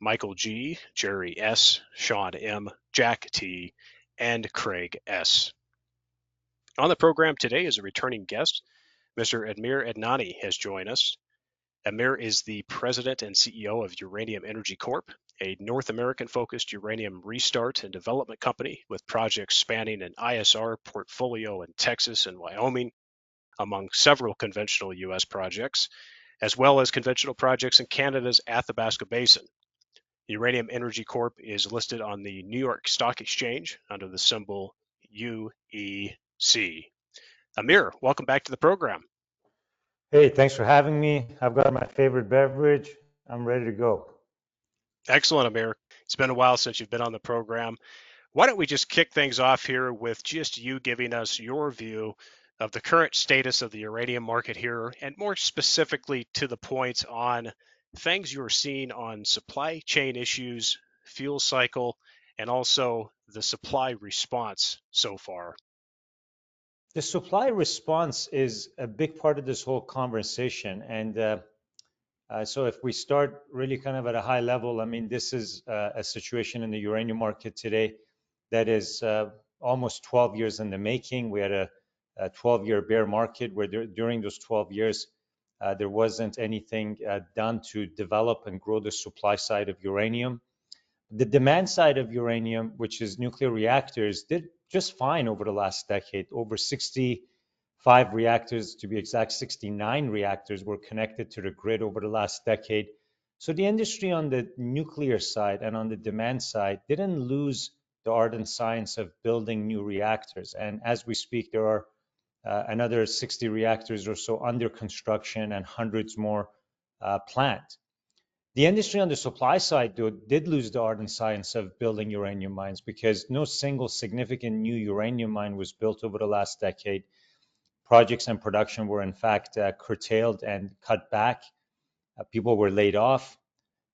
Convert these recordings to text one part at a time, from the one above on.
Michael G., Jerry S., Sean M., Jack T., and Craig S. On the program today is a returning guest. Mr. Amir Adnani has joined us. Amir is the president and CEO of Uranium Energy Corp, a North American focused uranium restart and development company with projects spanning an ISR portfolio in Texas and Wyoming, among several conventional U.S. projects, as well as conventional projects in Canada's Athabasca Basin. Uranium Energy Corp is listed on the New York Stock Exchange under the symbol UEC. Amir, welcome back to the program. Hey, thanks for having me. I've got my favorite beverage. I'm ready to go. Excellent, Amir. It's been a while since you've been on the program. Why don't we just kick things off here with just you giving us your view of the current status of the uranium market here, and more specifically to the points on things you are seeing on supply chain issues, fuel cycle, and also the supply response so far? The supply response is a big part of this whole conversation. And uh, uh, so, if we start really kind of at a high level, I mean, this is uh, a situation in the uranium market today that is uh, almost 12 years in the making. We had a, a 12 year bear market where there, during those 12 years, uh, there wasn't anything uh, done to develop and grow the supply side of uranium. The demand side of uranium, which is nuclear reactors, did just fine over the last decade. Over 65 reactors, to be exact, 69 reactors were connected to the grid over the last decade. So the industry on the nuclear side and on the demand side didn't lose the art and science of building new reactors. And as we speak, there are another 60 reactors or so under construction and hundreds more uh, planned. The industry on the supply side, though, did lose the art and science of building uranium mines because no single significant new uranium mine was built over the last decade. Projects and production were, in fact, uh, curtailed and cut back. Uh, people were laid off.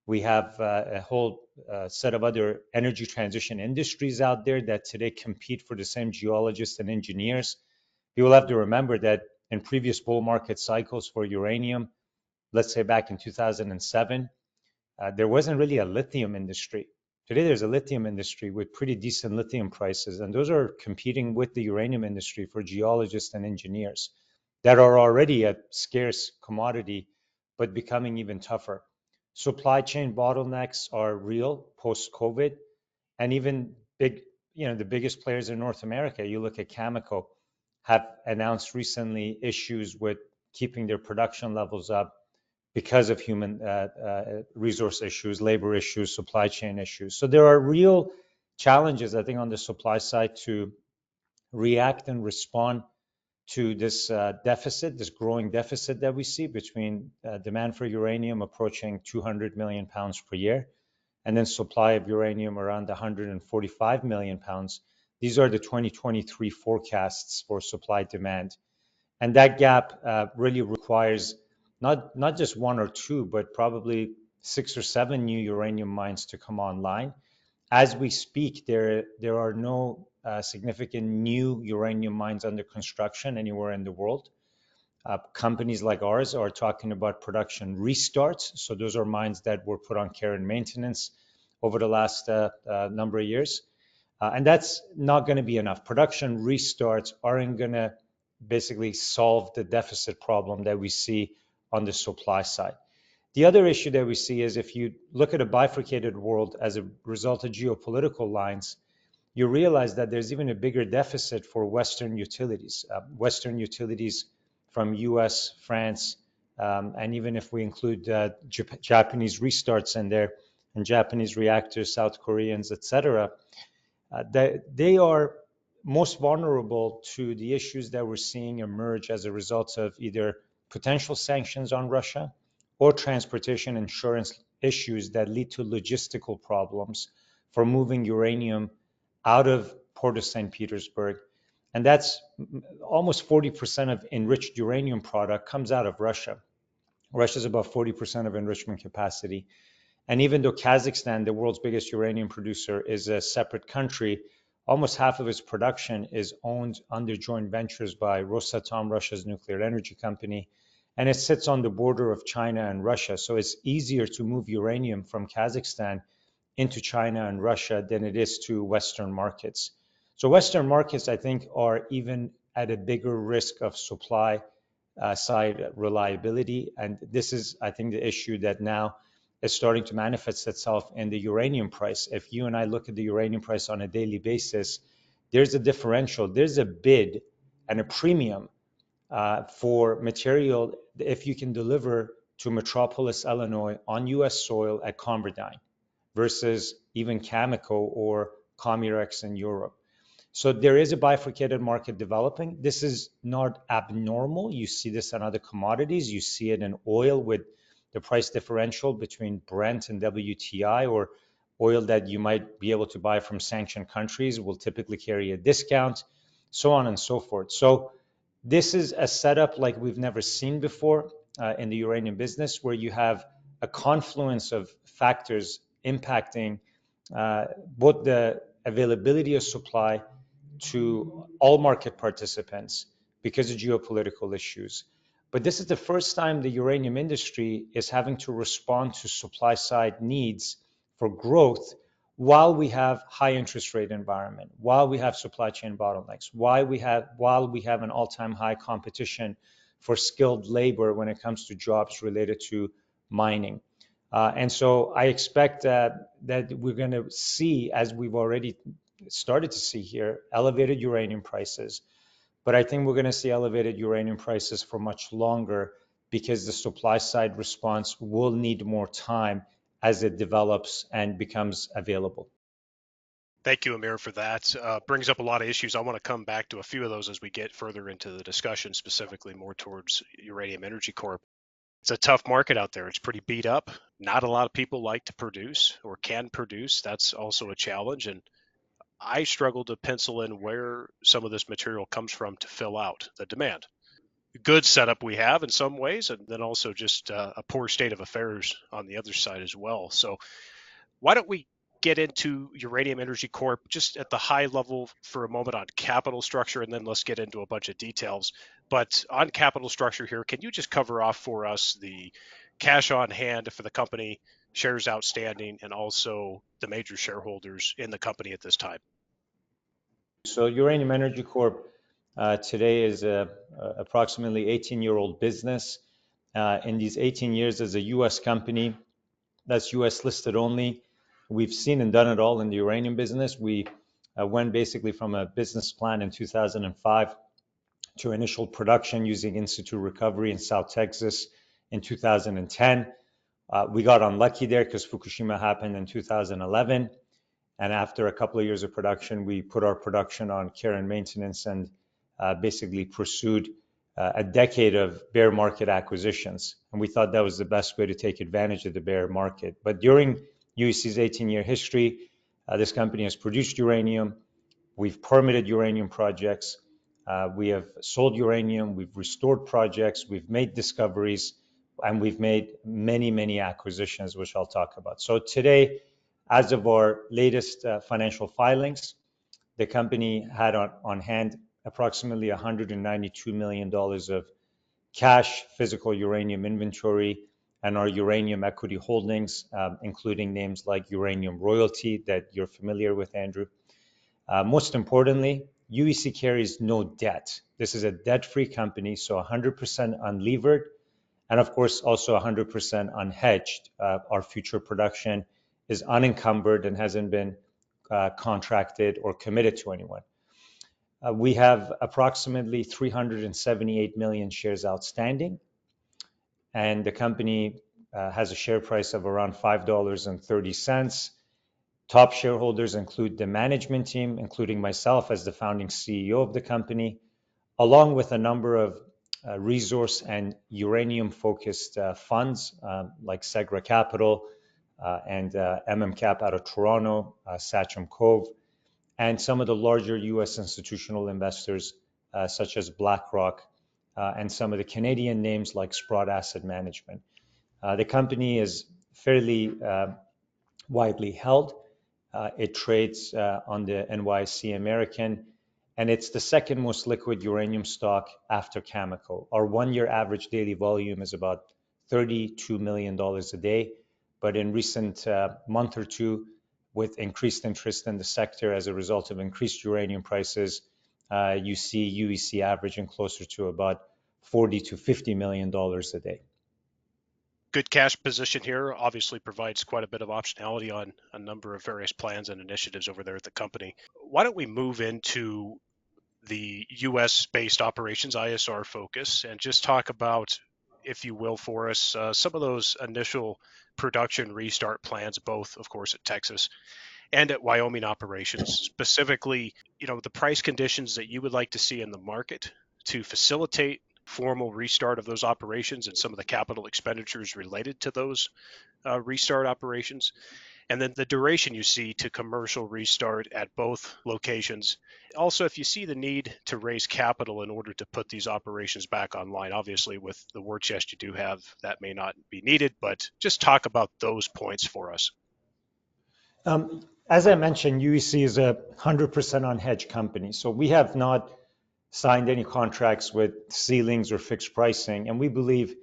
We have uh, a whole uh, set of other energy transition industries out there that today compete for the same geologists and engineers you will have to remember that in previous bull market cycles for uranium, let's say back in 2007, uh, there wasn't really a lithium industry. Today, there's a lithium industry with pretty decent lithium prices, and those are competing with the uranium industry for geologists and engineers that are already a scarce commodity, but becoming even tougher. Supply chain bottlenecks are real post COVID, and even big, you know, the biggest players in North America. You look at Cameco, have announced recently issues with keeping their production levels up because of human uh, uh, resource issues, labor issues, supply chain issues. So there are real challenges, I think, on the supply side to react and respond to this uh, deficit, this growing deficit that we see between uh, demand for uranium approaching 200 million pounds per year, and then supply of uranium around 145 million pounds these are the 2023 forecasts for supply demand. And that gap uh, really requires not, not just one or two, but probably six or seven new uranium mines to come online. As we speak, there, there are no uh, significant new uranium mines under construction anywhere in the world. Uh, companies like ours are talking about production restarts. So those are mines that were put on care and maintenance over the last uh, uh number of years. Uh, and that's not going to be enough. Production restarts aren't going to basically solve the deficit problem that we see on the supply side. The other issue that we see is if you look at a bifurcated world as a result of geopolitical lines, you realize that there's even a bigger deficit for Western utilities. Uh, Western utilities from US, France, um, and even if we include uh, Jap- Japanese restarts in there and Japanese reactors, South Koreans, et cetera, uh, Uh, they, they are most vulnerable to the issues that we're seeing emerge as a result of either potential sanctions on Russia or transportation insurance issues that lead to logistical problems for moving uranium out of Port of St. Petersburg. And that's almost 40% of enriched uranium product comes out of Russia. Russia is about 40% of enrichment capacity. And even though Kazakhstan, the world's biggest uranium producer, is a separate country, almost half of its production is owned under joint ventures by Rosatom, Russia's nuclear energy company, and it sits on the border of China and Russia. So it's easier to move uranium from Kazakhstan into China and Russia than it is to Western markets. So Western markets, I think, are even at a bigger risk of supply uh, side reliability. And this is, I think, the issue that now is starting to manifest itself in the uranium price. If you and I look at the uranium price on a daily basis, there's a differential, there's a bid and a premium uh, for material if you can deliver to Metropolis, Illinois on US soil at ConverDyn versus even Cameco or Comurhex in Europe. So there is a bifurcated market developing. This is not abnormal. You see this in other commodities. You see it in oil with the price differential between Brent and WTI or oil that you might be able to buy from sanctioned countries will typically carry a discount, so on and so forth. So this is a setup like we've never seen before uh, in the uranium business, where you have a confluence of factors impacting uh, both the availability of supply to all market participants because of geopolitical issues. But this is the first time the uranium industry is having to respond to supply side needs for growth while we have high interest rate environment, while we have supply chain bottlenecks, while we have while we have an all-time high competition for skilled labor when it comes to jobs related to mining. Uh, and so I expect uh, that we're going to see, as we've already started to see here, elevated uranium prices. But I think we're going to see elevated uranium prices for much longer because the supply side response will need more time as it develops and becomes available. Thank you, Amir, for that. Uh, brings up a lot of issues. I want to come back to a few of those as we get further into the discussion, specifically more towards Uranium Energy Corp. It's a tough market out there. It's pretty beat up. Not a lot of people like to produce or can produce. That's also a challenge. And I struggle to pencil in where some of this material comes from to fill out the demand. Good setup we have in some ways, and then also just uh, a poor state of affairs on the other side as well. So, why don't we get into Uranium Energy Corp just at the high level for a moment on capital structure, and then let's get into a bunch of details. But on capital structure here, can you just cover off for us the cash on hand for the company, shares outstanding, and also the major shareholders in the company at this time? So Uranium Energy Corp uh, today is a, a approximately 18-year-old business. Uh, in these 18 years as a U.S. company, that's U.S. listed only. We've seen and done it all in the uranium business. We uh, went basically from a business plan in 2005 to initial production using in situ recovery in South Texas in 2010. Uh, we got unlucky there because Fukushima happened in 2011. And after a couple of years of production, we put our production on care and maintenance and uh, basically pursued uh, a decade of bear market acquisitions. And we thought that was the best way to take advantage of the bear market. But during UEC's 18 year history, uh, this company has produced uranium. We've permitted uranium projects. Uh, we have sold uranium. We've restored projects. We've made discoveries. And we've made many, many acquisitions, which I'll talk about. So today, as of our latest uh, financial filings, the company had on, hand approximately $192 million of cash, physical uranium inventory, and our uranium equity holdings, um, including names like Uranium Royalty that you're familiar with, Andrew. Uh, most importantly, UEC carries no debt. This is a debt-free company, so 100% unlevered, and of course also 100% unhedged. Uh, our future production is unencumbered and hasn't been uh, contracted or committed to anyone. Uh, we have approximately 378 million shares outstanding, and the company uh, has a share price of around $5.30. Top shareholders include the management team, including myself as the founding CEO of the company, along with a number of uh, resource and uranium focused uh, funds um, like Segra Capital, Uh, and uh, MMCap out of Toronto, uh, Sachem Cove, and some of the larger U.S. institutional investors, such as BlackRock, and some of the Canadian names like Sprott Asset Management. The company is fairly widely held. It trades on the NYSE American, and it's the second most liquid uranium stock after Cameco. Our one-year average daily volume is about $32 million a day. But in recent uh, month or two, with increased interest in the sector as a result of increased uranium prices, uh, you see UEC averaging closer to about $40 million-$50 million a day. Good cash position here obviously provides quite a bit of optionality on a number of various plans and initiatives over there at the company. Why don't we move into the U.S.-based operations ISR focus and just talk about, if you will, for us, uh, some of those initial production restart plans, both of course at Texas and at Wyoming operations. Specifically, you know, the price conditions that you would like to see in the market to facilitate formal restart of those operations and some of the capital expenditures related to those uh, restart operations. And then the duration you see to commercial restart at both locations. Also, if you see the need to raise capital in order to put these operations back online. Obviously, with the war chest you do have, that may not be needed, but just talk about those points for us. Um, as I mentioned, UEC is a 100% unhedged company, so we have not signed any contracts with ceilings or fixed pricing, and we believe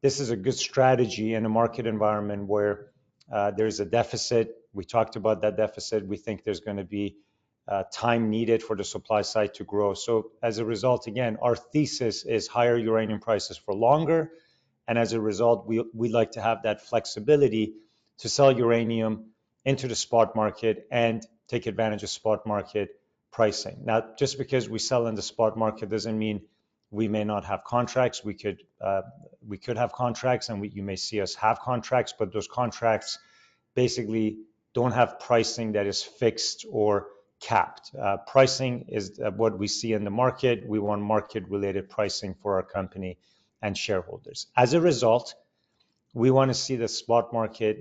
this is a good strategy in a market environment where Uh, there's a deficit. We talked about that deficit. We think there's gonna be uh, time needed for the supply side to grow. So as a result, again, our thesis is higher uranium prices for longer, and as a result, we, we like to have that flexibility to sell uranium into the spot market and take advantage of spot market pricing. Now, just because we sell in the spot market doesn't mean we may not have contracts. We could uh, we could have contracts, and you may see us have contracts, but those contracts basically don't have pricing that is fixed or capped. Uh, pricing is uh, what we see in the market. We want market-related pricing for our company and shareholders. As a result, we wanna see the spot market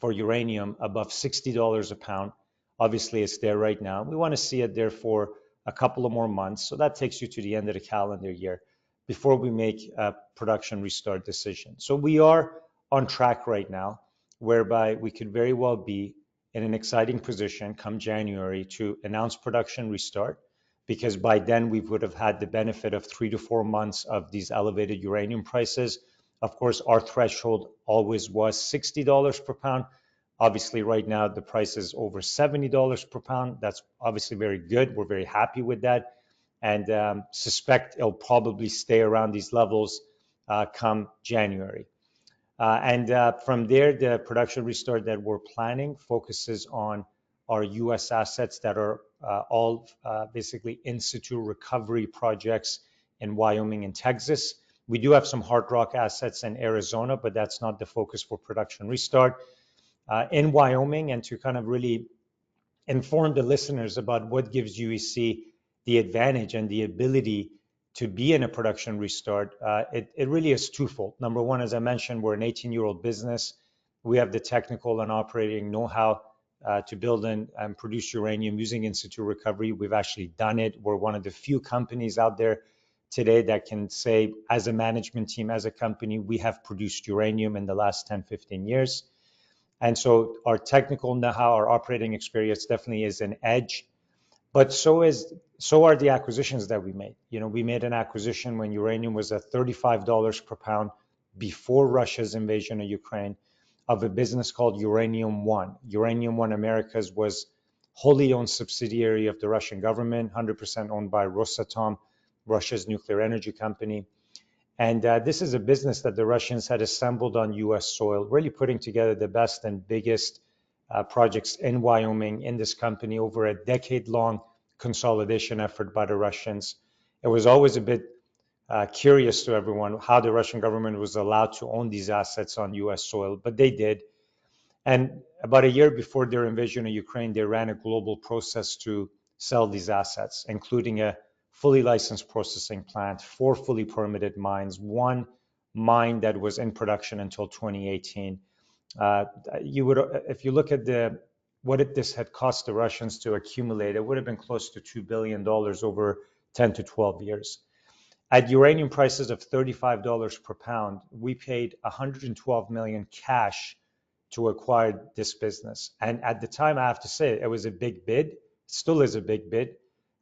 for uranium above $60 a pound. Obviously, it's there right now. We wanna see it there for a couple of more months, so that takes you to the end of the calendar year before we make a production restart decision. So we are on track right now, whereby we could very well be in an exciting position come January to announce production restart, because by then we would have had the benefit of three to four months of these elevated uranium prices. Of course, our threshold always was $60 per pound. Obviously, right now the price is over $70 per pound. That's obviously very good. We're very happy with that and um, suspect it'll probably stay around these levels uh, come January. Uh, and uh, from there, the production restart that we're planning focuses on our U.S. assets that are all basically in situ recovery projects in Wyoming and Texas. We do have some hard rock assets in Arizona, but that's not the focus for production restart. Uh, in Wyoming, and to kind of really inform the listeners about what gives UEC the advantage and the ability to be in a production restart, uh, it it really is twofold. Number one, as I mentioned, we're an 18-year-old business. We have the technical and operating know-how uh, to build and produce uranium using in situ recovery. We've actually done it. We're one of the few companies out there today that can say, as a management team, as a company, we have produced uranium in the last 10, 15 years. And so our technical know-how, our operating experience definitely is an edge, but so is so are the acquisitions that we made. You know, we made an acquisition when uranium was at $35 per pound before Russia's invasion of Ukraine of a business called Uranium One. Uranium One Americas was wholly owned subsidiary of the Russian government, 100% owned by Rosatom, Russia's nuclear energy company. And uh, this is a business that the Russians had assembled on U.S. soil, really putting together the best and biggest uh, projects in Wyoming in this company over a decade-long consolidation effort by the Russians. It was always a bit uh, curious to everyone how the Russian government was allowed to own these assets on U.S. soil, but they did. And about a year before their invasion of Ukraine, they ran a global process to sell these assets, including a fully licensed processing plant, four fully permitted mines, one mine that was in production until 2018, uh, you would, if you look at the what it, this had cost the Russians to accumulate, it would have been close to two billion dollars over 10 to 12 years. At uranium prices of $35 per pound, we paid 112 million cash to acquire this business. And at the time, I have to say, it was a big bid. It still is a big bid.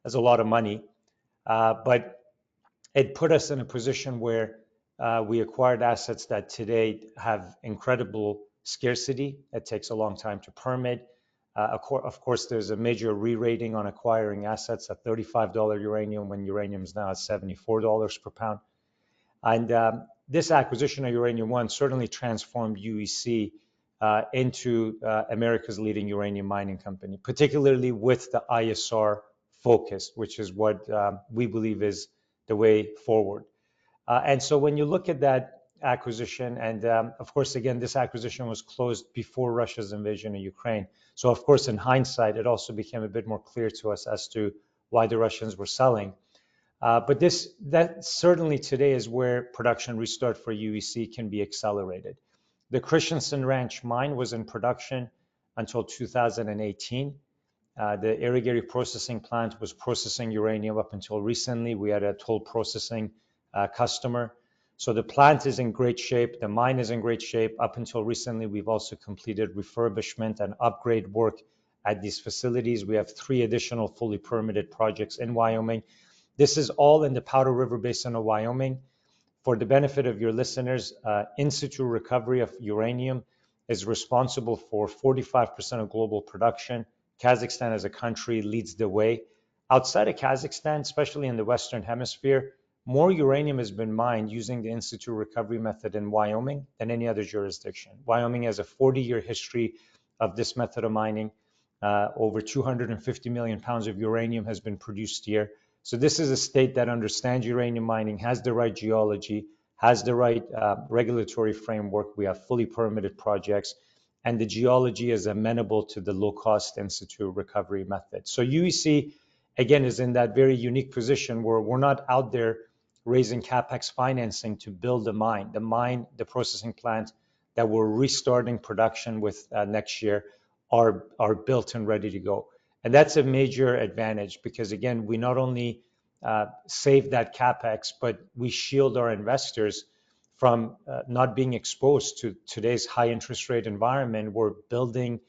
That's a lot of money. Uh, but it put us in a position where uh, we acquired assets that today have incredible scarcity. It takes a long time to permit. Uh, of course, there's a major re-rating on acquiring assets at $35 uranium when uranium is now at $74 per pound. And um, this acquisition of Uranium One certainly transformed UEC into America's leading uranium mining company, particularly with the ISR focus, which is what um, we believe is the way forward. Uh, and so when you look at that acquisition, and um, of course, again, this acquisition was closed before Russia's invasion of Ukraine. So of course, in hindsight, it also became a bit more clear to us as to why the Russians were selling. Uh, but this, that certainly today is where production restart for UEC can be accelerated. The Christensen Ranch mine was in production until 2018. Uh, the Irigaray processing plant was processing uranium up until recently. We had a toll processing uh, customer. So the plant is in great shape. The mine is in great shape. Up until recently, we've also completed refurbishment and upgrade work at these facilities. We have three additional fully permitted projects in Wyoming. This is all in the Powder River Basin of Wyoming. For the benefit of your listeners, uh, in situ recovery of uranium is responsible for 45% of global production. Kazakhstan as a country leads the way. Outside of Kazakhstan, especially in the Western Hemisphere, more uranium has been mined using the in situ recovery method in Wyoming than any other jurisdiction. Wyoming has a 40 year history of this method of mining. Uh, over 250 million pounds of uranium has been produced here. So this is a state that understands uranium mining, has the right geology, has the right uh, regulatory framework. We have fully permitted projects, and the geology is amenable to the low cost in situ recovery method. So UEC, again, is in that very unique position where we're not out there raising capex financing to build the mine. The mine, the processing plant that we're restarting production with uh, next year are are built and ready to go. And that's a major advantage because again, we not only uh, save that capex, but we shield our investors from uh, not being exposed to today's high interest rate environment. We're building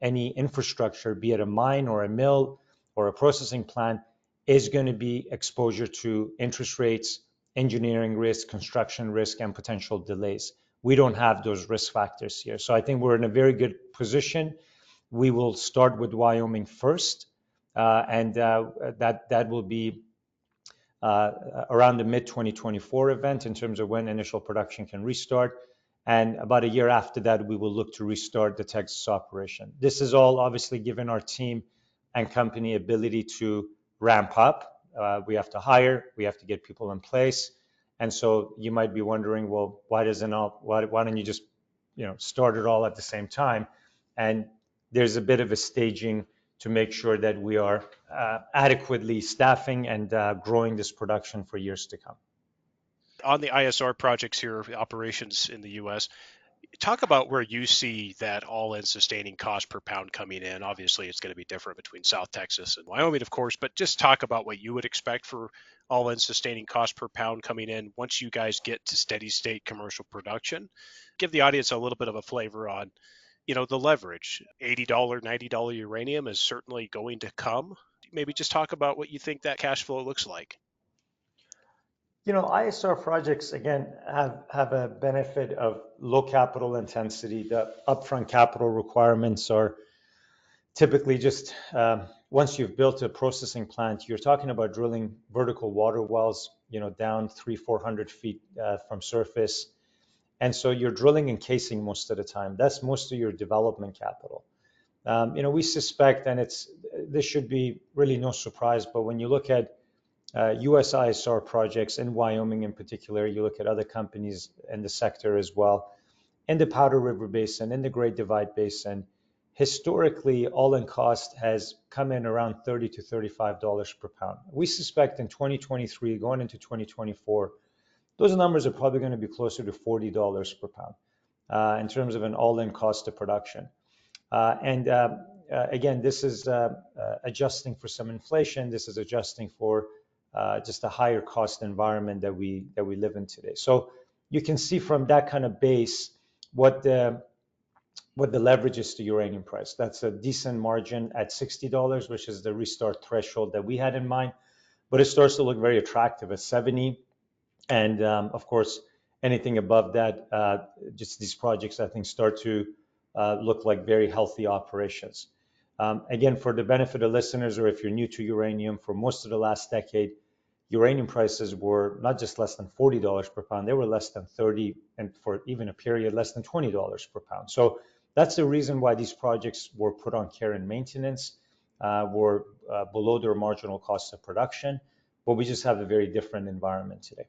any infrastructure, be it a mine or a mill or a processing plant, is going to be exposure to interest rates, engineering risk, construction risk, and potential delays. We don't have those risk factors here. So I think we're in a very good position. We will start with Wyoming first, uh, and uh, that that will be around the mid 2024 event in terms of when initial production can restart. And about a year after that, we will look to restart the Texas operation. This is all obviously given our team and company ability to ramp up. Uh, we have to hire, we have to get people in place. And so you might be wondering, well, why doesn't all, why don't you just, you know, start it all at the same time? And there's a bit of a staging to make sure that we are uh, adequately staffing and uh, growing this production for years to come. On the ISR projects here, operations in the U.S., talk about where you see that all-in sustaining cost per pound coming in. Obviously, it's going to be different between South Texas and Wyoming, of course, but just talk about what you would expect for all-in sustaining cost per pound coming in once you guys get to steady state commercial production. Give the audience a little bit of a flavor on, you know, the leverage. $80, $90 uranium is certainly going to come. Maybe just talk about what you think that cash flow looks like. You know, ISR projects, again, have, have a benefit of low capital intensity. The upfront capital requirements are typically just um, once you've built a processing plant, you're talking about drilling vertical water wells, you know, down three, 400 feet uh, from surface. And so you're drilling and casing most of the time. That's most of your development capital. Um, you know, we suspect, and it's this should be really no surprise, but when you look at uh, US ISR projects in Wyoming in particular. You look at other companies in the sector as well. In the Powder River Basin, in the Great Divide Basin, historically, all-in cost has come in around 30 to $35 per pound. We suspect in 2023, going into 2024, those numbers are probably going to be closer to $40 per pound. uh, in terms of an all-in cost of production. Uh, and uh, uh, again, this is adjusting for some inflation. This is adjusting for just a higher cost environment that we that we live in today. So you can see from that kind of base what the what the leverage is to uranium price. That's a decent margin at $60, which is the restart threshold that we had in mind. But it starts to look very attractive at 70. And um, of course, anything above that, uh, just these projects, I think, start to uh, look like very healthy operations. Um, again, for the benefit of listeners, or if you're new to uranium, for most of the last decade, uranium prices were not just less than $40 per pound, they were less than 30, and for even a period, less than $20 per pound. So that's the reason why these projects were put on care and maintenance, uh, were uh, below their marginal cost of production, but we just have a very different environment today.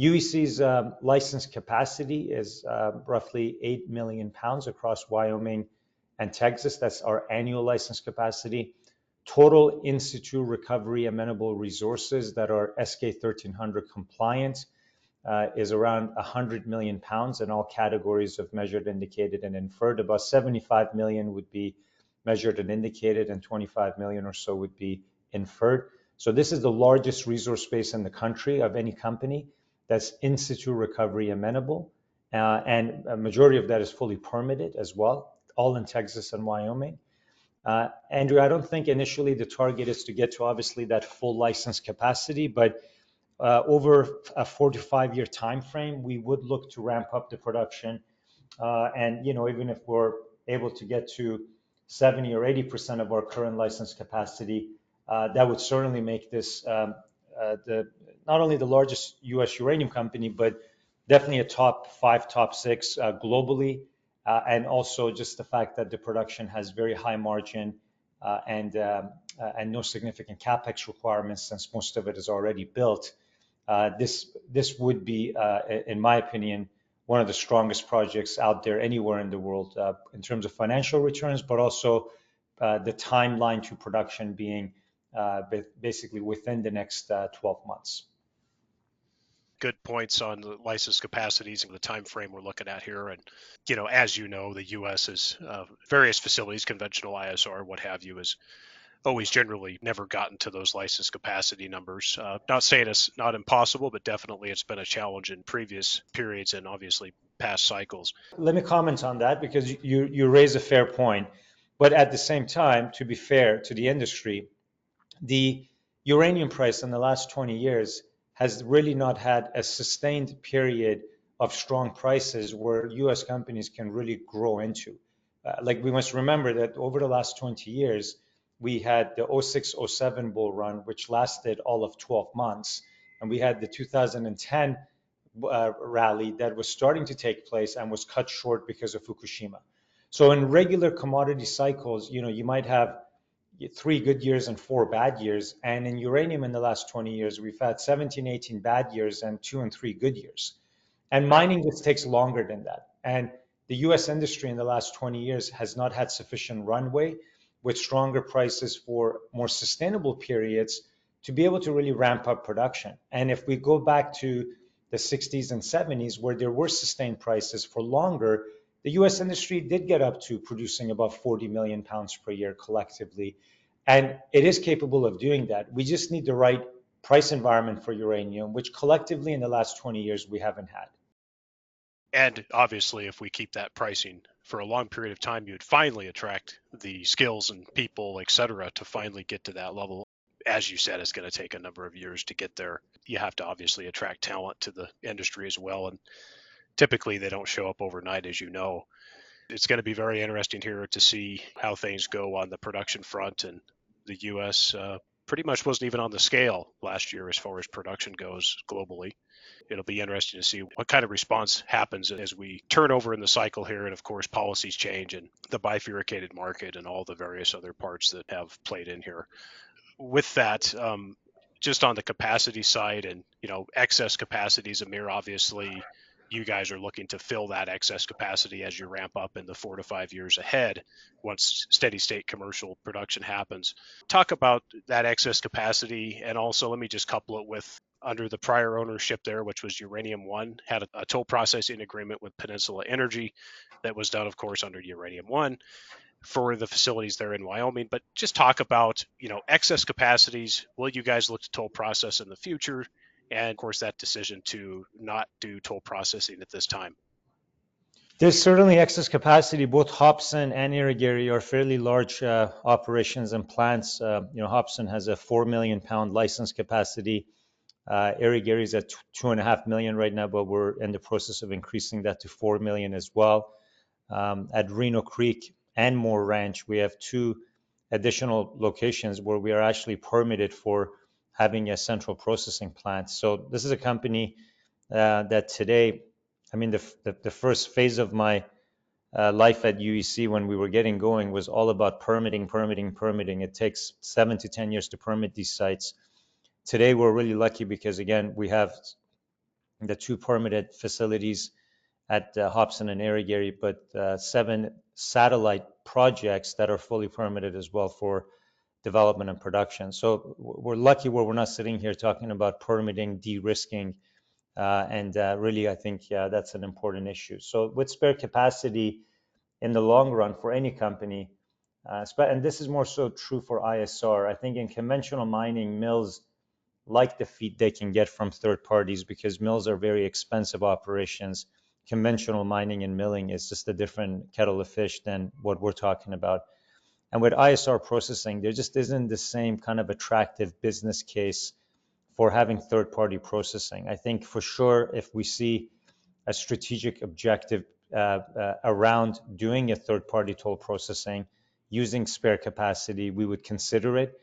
UEC's um, license capacity is uh, roughly 8 million pounds across Wyoming and Texas. That's our annual license capacity. Total in situ recovery amenable resources that are SK 1300 compliant uh, is around 100 million pounds in all categories of measured, indicated, and inferred. About 75 million would be measured and indicated, and 25 million or so would be inferred. So this is the largest resource base in the country of any company that's in situ recovery amenable, uh, and a majority of that is fully permitted as well, all in Texas and Wyoming. Uh, Andrew, I don't think initially the target is to get to obviously that full license capacity, but uh, over a four to five year time frame, we would look to ramp up the production. Uh, and you know, even if we're able to get to 70 or 80 percent of our current license capacity, uh, that would certainly make this um, the not only the largest U.S. uranium company, but definitely a top five, top six uh, globally, uh, and also just the fact that the production has very high margin uh, and um, uh, and no significant capex requirements since most of it is already built. Uh, this this would be, in my opinion, one of the strongest projects out there anywhere in the world in terms of financial returns, but also the timeline to production being basically within the next 12 months good points on the license capacities and the time frame we're looking at here. And you know, as you know, the U.S. is uh, various facilities, conventional ISR, what have you, is always generally never gotten to those license capacity numbers. Uh, not saying it's not impossible, but definitely it's been a challenge in previous periods and obviously past cycles. Let me comment on that because you you raise a fair point, but at the same time, to be fair to the industry, the uranium price in the last 20 years has really not had a sustained period of strong prices where U.S. companies can really grow into. Uh, like we must remember that over the last 20 years, we had the 06 07 bull run, which lasted all of 12 months. And we had the 2010 uh, rally that was starting to take place and was cut short because of Fukushima. So in regular commodity cycles, you know, you might have three good years and four bad years. And in uranium in the last 20 years, we've had 17, 18 bad years and two and three good years. And mining just takes longer than that. And the US industry in the last 20 years has not had sufficient runway with stronger prices for more sustainable periods to be able to really ramp up production. And if we go back to the 60s and 70s, where there were sustained prices for longer, the US industry did get up to producing about 40 million pounds per year collectively. And it is capable of doing that. We just need the right price environment for uranium, which collectively in the last 20 years we haven't had. And obviously, if we keep that pricing for a long period of time, you'd finally attract the skills and people, et cetera, to finally get to that level. As you said, it's going to take a number of years to get there. You have to obviously attract talent to the industry as well. And typically they don't show up overnight, as you know. It's going to be very interesting here to see how things go on the production front. And the U.S. Uh, pretty much wasn't even on the scale last year as far as production goes globally. It'll be interesting to see what kind of response happens as we turn over in the cycle here. And of course, policies change and the bifurcated market and all the various other parts that have played in here. With that, um, just on the capacity side and you know excess capacity is a Amir obviously you guys are looking to fill that excess capacity as you ramp up in the four to five years ahead once steady state commercial production happens. Talk about that excess capacity and also let me just couple it with under the prior ownership there, which was Uranium One, had a, a, toll processing agreement with Peninsula Energy that was done, of course, under Uranium One for the facilities there in Wyoming. But just talk about, you know, excess capacities. Will you guys look to toll process in the future? And of course, that decision to not do toll processing at this time. There's certainly excess capacity. Both Hobson and Irigaray are fairly large uh, operations and plants. Uh, you know, Hobson has a four million pound license capacity. Uh, Irigaray is at two and a half million right now, but we're in the process of increasing that to four million as well. Um, at Reno Creek and Moore Ranch, we have two additional locations where we are actually permitted for having a central processing plant. So this is a company uh, that today I mean, the, the, the first phase of my uh, life at UEC when we were getting going was all about permitting, permitting, permitting. It takes seven to 10 years to permit these sites. Today, we're really lucky because, again, we have the two permitted facilities at uh, Hobson and Irigaray, but uh, seven satellite projects that are fully permitted as well for development and production. So we're lucky where we're not sitting here talking about permitting, de-risking, uh, and uh, really, I think that's an important issue. So with spare capacity in the long run for any company, uh, and this is more so true for ISR, I think in conventional mining, mills like the feed they can get from third parties because mills are very expensive operations. Conventional mining and milling is just a different kettle of fish than what we're talking about. And with ISR processing, there just isn't the same kind of attractive business case for having third-party processing. I think for sure, if we see a strategic objective uh, uh, around doing a third-party toll processing using spare capacity, we would consider it.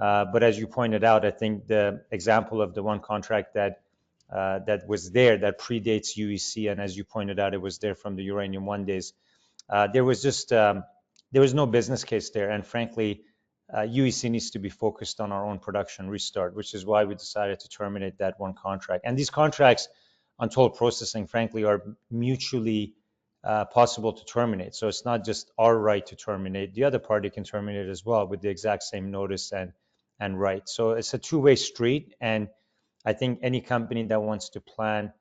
Uh, but as you pointed out, I think the example of the one contract that uh, that was there that predates UEC, and as you pointed out, it was there from the Uranium One days. Uh, there was just um, there was no business case there, and frankly, uh, UEC needs to be focused on our own production restart, which is why we decided to terminate that one contract. And these contracts on toll processing, frankly, are mutually uh, possible to terminate. So it's not just our right to terminate; the other party can terminate as well with the exact same notice and and right. So it's a two-way street, and I think any company that wants to plan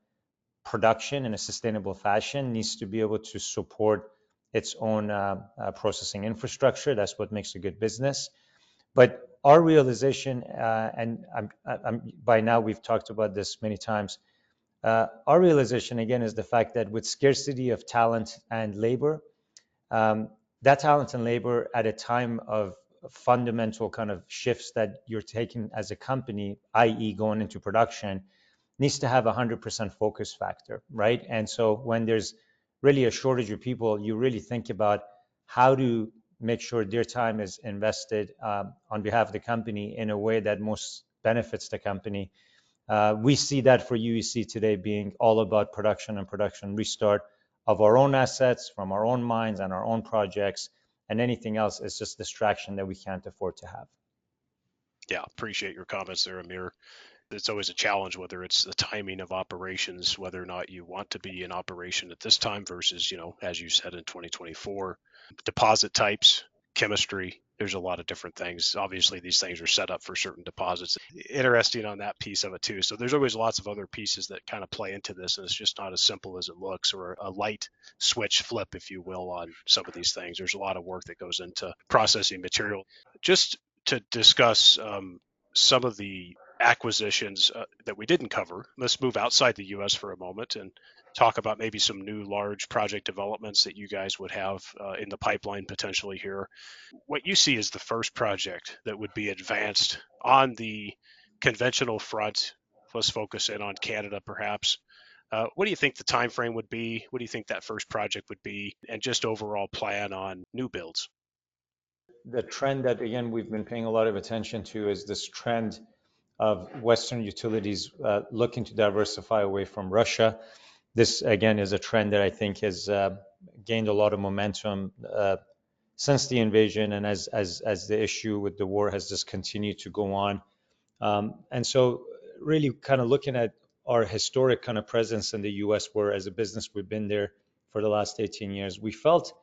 production in a sustainable fashion needs to be able to support its own uh, uh, processing infrastructure. That's what makes a good business. But our realization, uh, and I'm, I'm, by now we've talked about this many times, our realization again is the fact that with scarcity of talent and labor, um, that talent and labor at a time of fundamental kind of shifts that you're taking as a company, i.e., going into production, needs to have a 100% focus factor, right? And so when there's really a shortage of people, you really think about how to make sure their time is invested um, on behalf of the company in a way that most benefits the company. Uh, we see that for UEC today being all about production and production restart of our own assets from our own mines and our own projects, and anything else is just distraction that we can't afford to have. Yeah, appreciate your comments there, Amir it's always a challenge whether it's the timing of operations, whether or not you want to be in operation at this time versus, you know, as you said in 2024, deposit types, chemistry. There's a lot of different things. Obviously, these things are set up for certain deposits. Interesting on that piece of it too. So there's always lots of other pieces that kind of play into this, and it's just not as simple as it looks, or a light switch flip, if you will, on some of these things. There's a lot of work that goes into processing material. Just to discuss um, some of the acquisitions uh, that we didn't cover. Let's move outside the U.S. for a moment and talk about maybe some new large project developments that you guys would have uh, in the pipeline potentially here. What you see as the first project that would be advanced on the conventional front. Let's focus in on Canada, perhaps. Uh, what do you think the time frame would be? What do you think that first project would be, and just overall plan on new builds? The trend that again we've been paying a lot of attention to is this trend of Western utilities uh, looking to diversify away from Russia. This, again, is a trend that I think has uh, gained a lot of momentum uh, since the invasion and as, as, as the issue with the war has just continued to go on. Um, and so, really, kind of looking at our historic kind of presence in the US, where as a business we've been there for the last 18 years, we felt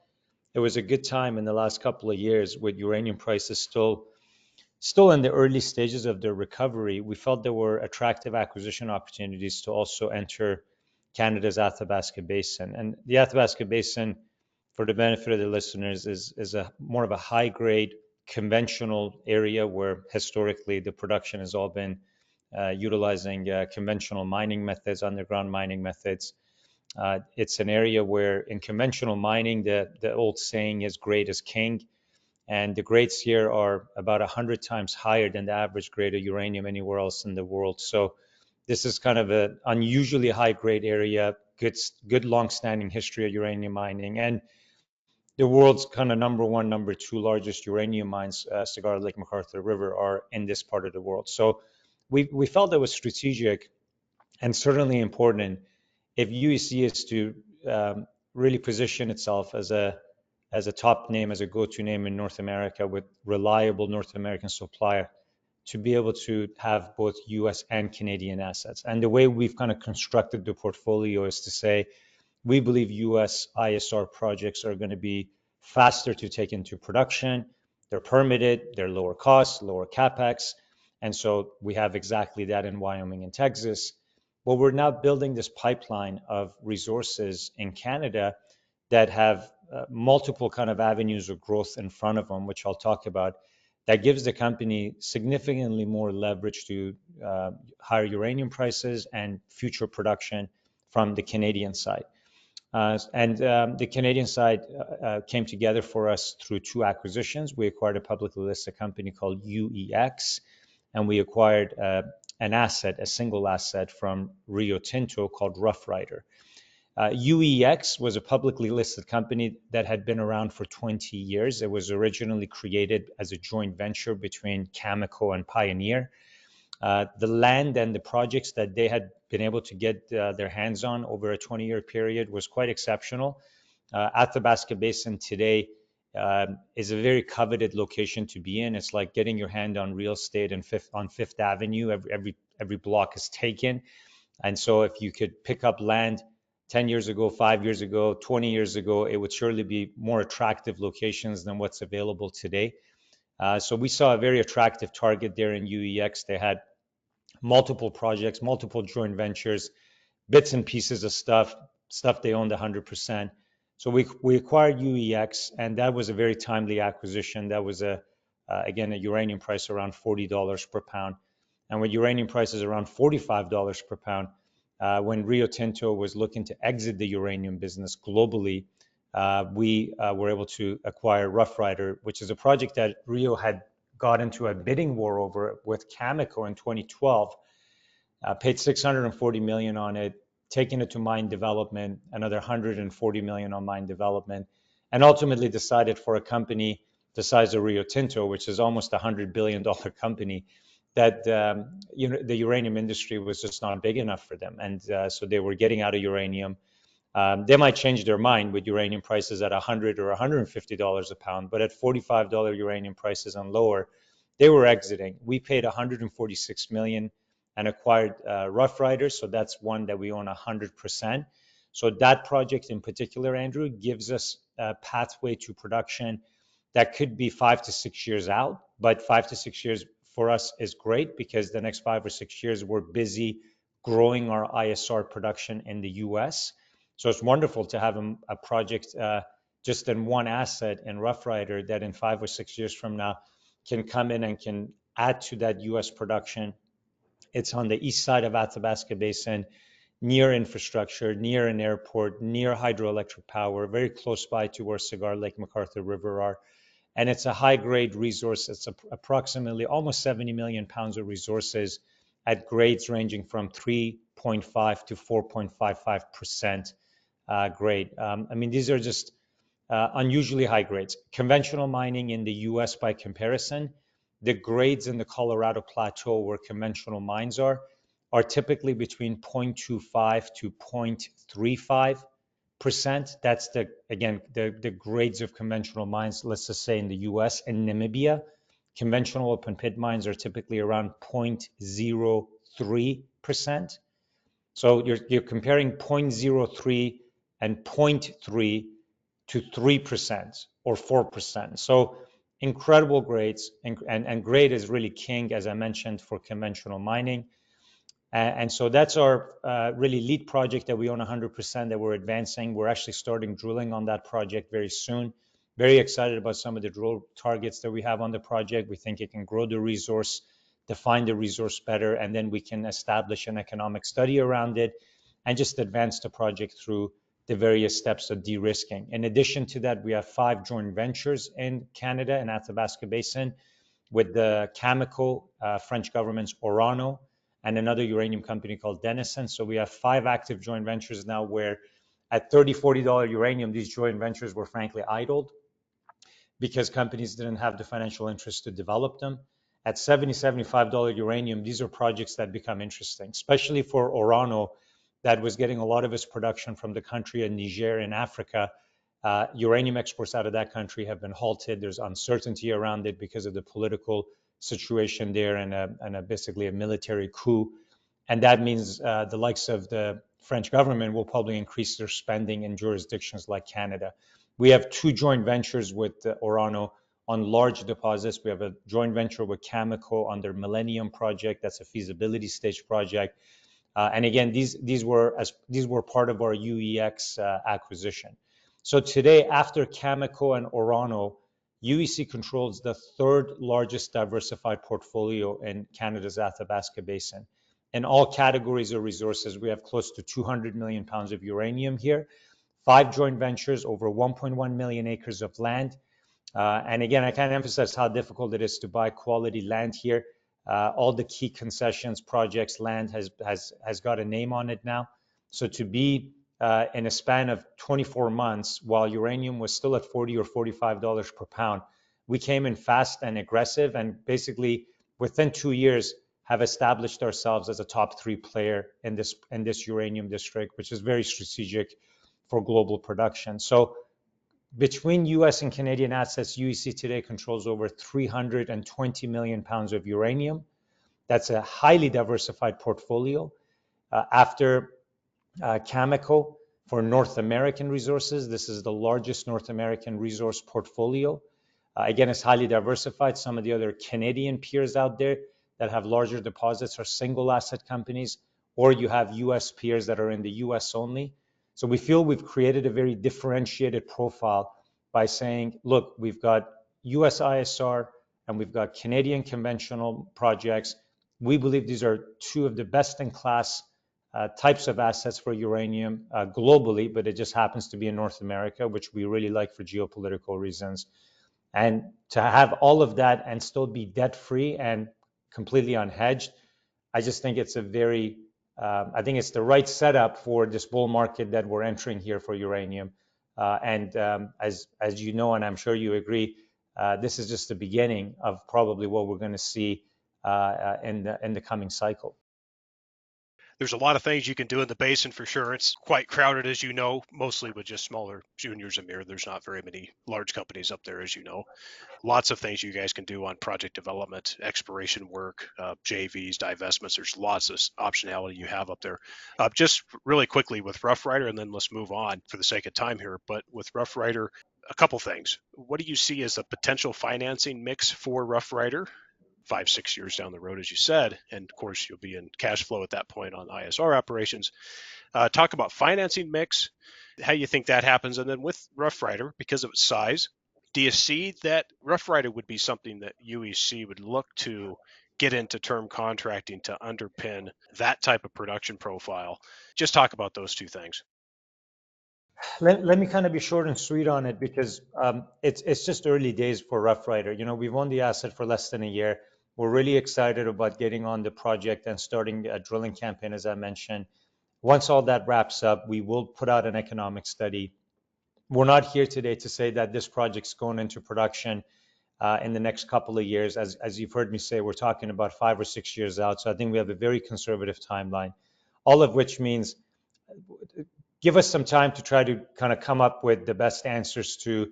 it was a good time in the last couple of years with uranium prices still still in the early stages of their recovery, we felt there were attractive acquisition opportunities to also enter Canada's Athabasca Basin. And the Athabasca Basin, for the benefit of the listeners, is, is a more of a high grade conventional area where historically the production has all been uh, utilizing uh, conventional mining methods, underground mining methods. Uh, it's an area where in conventional mining, the, the old saying is grade is king and the grades here are about 100 times higher than the average grade of uranium anywhere else in the world. So this is kind of an unusually high grade area, good, good long-standing history of uranium mining, and the world's kind of number one, number two largest uranium mines, uh, Cigar Lake, McArthur River, are in this part of the world. So we, we felt it was strategic and certainly important if UEC is to um, really position itself as a as a top name, as a go-to name in North America with reliable North American supplier to be able to have both US and Canadian assets. And the way we've kind of constructed the portfolio is to say we believe US ISR projects are going to be faster to take into production. They're permitted, they're lower cost, lower capex. And so we have exactly that in Wyoming and Texas. But we're now building this pipeline of resources in Canada that have multiple kind of avenues of growth in front of them, which I'll talk about, that gives the company significantly more leverage to uh, higher uranium prices and future production from the Canadian side. Uh, and um, the Canadian side uh, uh, came together for us through two acquisitions. We acquired a publicly listed company called UEX, and we acquired uh, an asset, a single asset from Rio Tinto called Roughrider. Uh, UEX was a publicly listed company that had been around for 20 years. It was originally created as a joint venture between Cameco and Pioneer. Uh, the land and the projects that they had been able to get uh, their hands on over a 20 year period was quite exceptional. Uh, Athabasca Basin today um, is a very coveted location to be in. It's like getting your hand on real estate and fifth, on Fifth Avenue. Every, every, every block is taken. And so if you could pick up land 10 years ago, five years ago, 20 years ago, it would surely be more attractive locations than what's available today. Uh, so we saw a very attractive target there in UEX. They had multiple projects, multiple joint ventures, bits and pieces of stuff, stuff they owned 100%. So we, we acquired UEX, and that was a very timely acquisition. That was a uh, again a uranium price around $40 per pound, and with uranium prices around $45 per pound, uh, when Rio Tinto was looking to exit the uranium business globally, uh, we uh, were able to acquire Roughrider, which is a project that Rio had got into a bidding war over with Cameco in 2012. Uh, paid 640 million on it, taking it to mine development, another 140 million on mine development, and ultimately decided for a company the size of Rio Tinto, which is almost a hundred billion dollar company, that um, you know the uranium industry was just not big enough for them, and uh, so they were getting out of uranium. Um, they might change their mind with uranium prices at 100 or 150 dollars a pound, but at 45 dollar uranium prices and lower, they were exiting. We paid 146 million and acquired uh, Roughrider, so that's one that we own 100%. So that project in particular, Andrew, gives us a pathway to production that could be five to six years out, but five to six years for us is great because the next five or six years we're busy growing our ISR production in the US. So it's wonderful to have a, a project uh, just in one asset in Roughrider that in five or six years from now can come in and can add to that US production. It's on the east side of Athabasca Basin, near infrastructure, near an airport, near hydroelectric power, very close by to where Cigar Lake, McArthur River are and it's a high grade resource. It's a, approximately almost 70 million pounds of resources at grades ranging from 3.5 to 4.55 percent uh, grade. Um, I mean, these are just uh, unusually high grades. Conventional mining in the U.S. by comparison, the grades in the Colorado Plateau where conventional mines are are typically between 0.25 to 0.35 percent. That's the again the the grades of conventional mines. Let's just say in the U.S. and Namibia, conventional open pit mines are typically around 0.03 percent. So you're you're comparing 0.03 and 0.3 to 3 percent or 4 percent. So incredible grades, and, and, and grade is really king, as I mentioned, for conventional mining. And so that's our uh, really lead project that we own 100% that we're advancing. We're actually starting drilling on that project very soon. Very excited about some of the drill targets that we have on the project. We think it can grow the resource, define the resource better, and then we can establish an economic study around it and just advance the project through the various steps of de-risking. In addition to that, we have five joint ventures in Canada and Athabasca Basin with the Cameco, uh, French government's Orano, and another uranium company called Denison. So we have five active joint ventures now where at $30, $40 uranium, these joint ventures were frankly idled because companies didn't have the financial interest to develop them. At $70, $75 uranium, these are projects that become interesting, especially for Orano that was getting a lot of its production from the country of Niger in Africa. Uh, uranium exports out of that country have been halted. There's uncertainty around it because of the political situation there and, a, and a basically a military coup. And that means uh, the likes of the French government will probably increase their spending in jurisdictions like Canada. We have two joint ventures with uh, Orano on large deposits. We have a joint venture with Cameco on their Millennium project. That's a feasibility stage project. Uh, and again, these these were as these were part of our UEX uh, acquisition. So today, after Cameco and Orano, UEC controls the third largest diversified portfolio in Canada's Athabasca Basin. In all categories of resources, we have close to 200 million pounds of uranium here, five joint ventures, over 1.1 million acres of land. Uh, and again, I can't emphasize how difficult it is to buy quality land here. Uh, all the key concessions, projects, land has, has, has got a name on it now. So to be uh, in a span of 24 months, while uranium was still at 40 or 45 dollars per pound, we came in fast and aggressive, and basically within two years have established ourselves as a top three player in this in this uranium district, which is very strategic for global production. So between US and Canadian assets, UEC today controls over 320 million pounds of uranium. That's a highly diversified portfolio. Uh, after uh, Cameco for North American resources. This is the largest North American resource portfolio. Uh, again, it's highly diversified. Some of the other Canadian peers out there that have larger deposits are single asset companies, or you have US peers that are in the US only. So we feel we've created a very differentiated profile by saying, look, we've got US ISR and we've got Canadian conventional projects. We believe these are two of the best in class uh, types of assets for uranium uh, globally, but it just happens to be in North America, which we really like for geopolitical reasons. And to have all of that and still be debt free and completely unhedged, I just think it's a very, uh, I think it's the right setup for this bull market that we're entering here for uranium. Uh, and um, as as you know, and I'm sure you agree, uh, this is just the beginning of probably what we're going to see uh, in the in the coming cycle there's a lot of things you can do in the basin for sure. It's quite crowded, as you know, mostly with just smaller juniors Amir. There's not very many large companies up there, as you know. Lots of things you guys can do on project development, exploration work, uh, JVs, divestments. There's lots of optionality you have up there. Uh, just really quickly with Roughrider, and then let's move on for the sake of time here. But with Roughrider, a couple things. What do you see as a potential financing mix for Roughrider? Five, six years down the road, as you said. And of course, you'll be in cash flow at that point on ISR operations. Uh, talk about financing mix, how you think that happens. And then with Roughrider, because of its size, do you see that Roughrider would be something that UEC would look to get into term contracting to underpin that type of production profile? Just talk about those two things. Let, let me kind of be short and sweet on it because um, it's it's just early days for Roughrider. You know, we've owned the asset for less than a year. We're really excited about getting on the project and starting a drilling campaign, as I mentioned. Once all that wraps up, we will put out an economic study. We're not here today to say that this project's going into production uh, in the next couple of years. As, as you've heard me say, we're talking about five or six years out. So I think we have a very conservative timeline, all of which means give us some time to try to kind of come up with the best answers to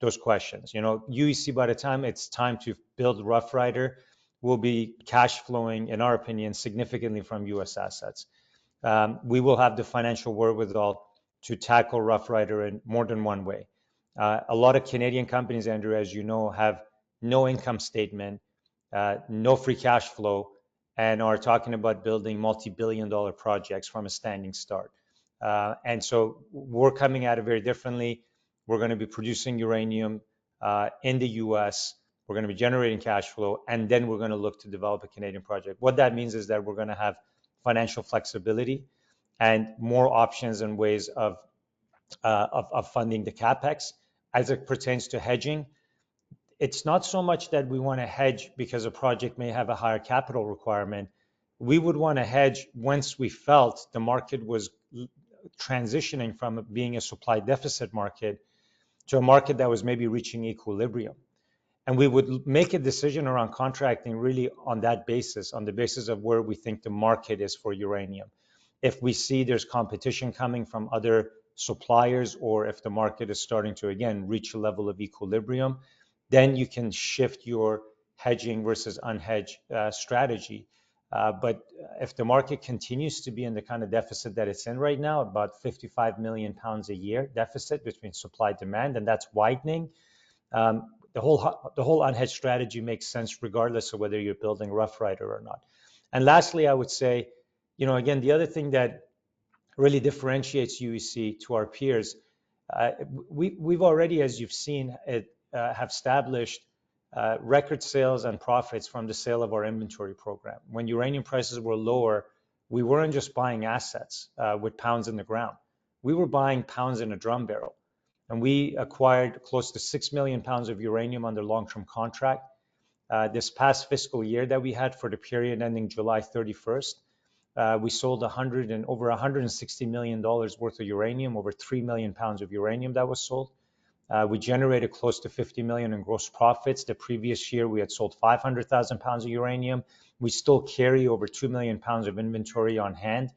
those questions. You know, UEC by the time it's time to build Roughrider, will be cash flowing, in our opinion, significantly from U.S. assets. Um, we will have the financial wherewithal to tackle Roughrider in more than one way. Uh, a lot of Canadian companies, Andrew, as you know, have no income statement, uh, no free cash flow, and are talking about building multi-billion dollar projects from a standing start. Uh, and so we're coming at it very differently. We're going to be producing uranium uh, in the US. We're going to be generating cash flow, and then we're going to look to develop a Canadian project. What that means is that we're going to have financial flexibility and more options and ways of, uh, of, of funding the capex as it pertains to hedging. It's not so much that we want to hedge because a project may have a higher capital requirement. We would want to hedge once we felt the market was transitioning from being a supply deficit market to a market that was maybe reaching equilibrium. And we would make a decision around contracting really on that basis, on the basis of where we think the market is for uranium. If we see there's competition coming from other suppliers, or if the market is starting to again reach a level of equilibrium, then you can shift your hedging versus unhedged uh, strategy. Uh, but if the market continues to be in the kind of deficit that it's in right now, about 55 million pounds a year deficit between supply and demand, and that's widening, um, the whole the whole unhedged strategy makes sense regardless of whether you're building Roughrider or not. And lastly, I would say, you know, again, the other thing that really differentiates UEC to our peers, uh, we we've already, as you've seen, it, uh, have established uh, record sales and profits from the sale of our inventory program. When uranium prices were lower, we weren't just buying assets uh, with pounds in the ground. We were buying pounds in a drum barrel. And we acquired close to 6 million pounds of uranium under long-term contract. Uh, this past fiscal year that we had for the period ending July 31st, uh, we sold 100 and over 160 million dollars worth of uranium, over 3 million pounds of uranium that was sold. Uh, we generated close to 50 million in gross profits. The previous year, we had sold 500,000 pounds of uranium. We still carry over 2 million pounds of inventory on hand.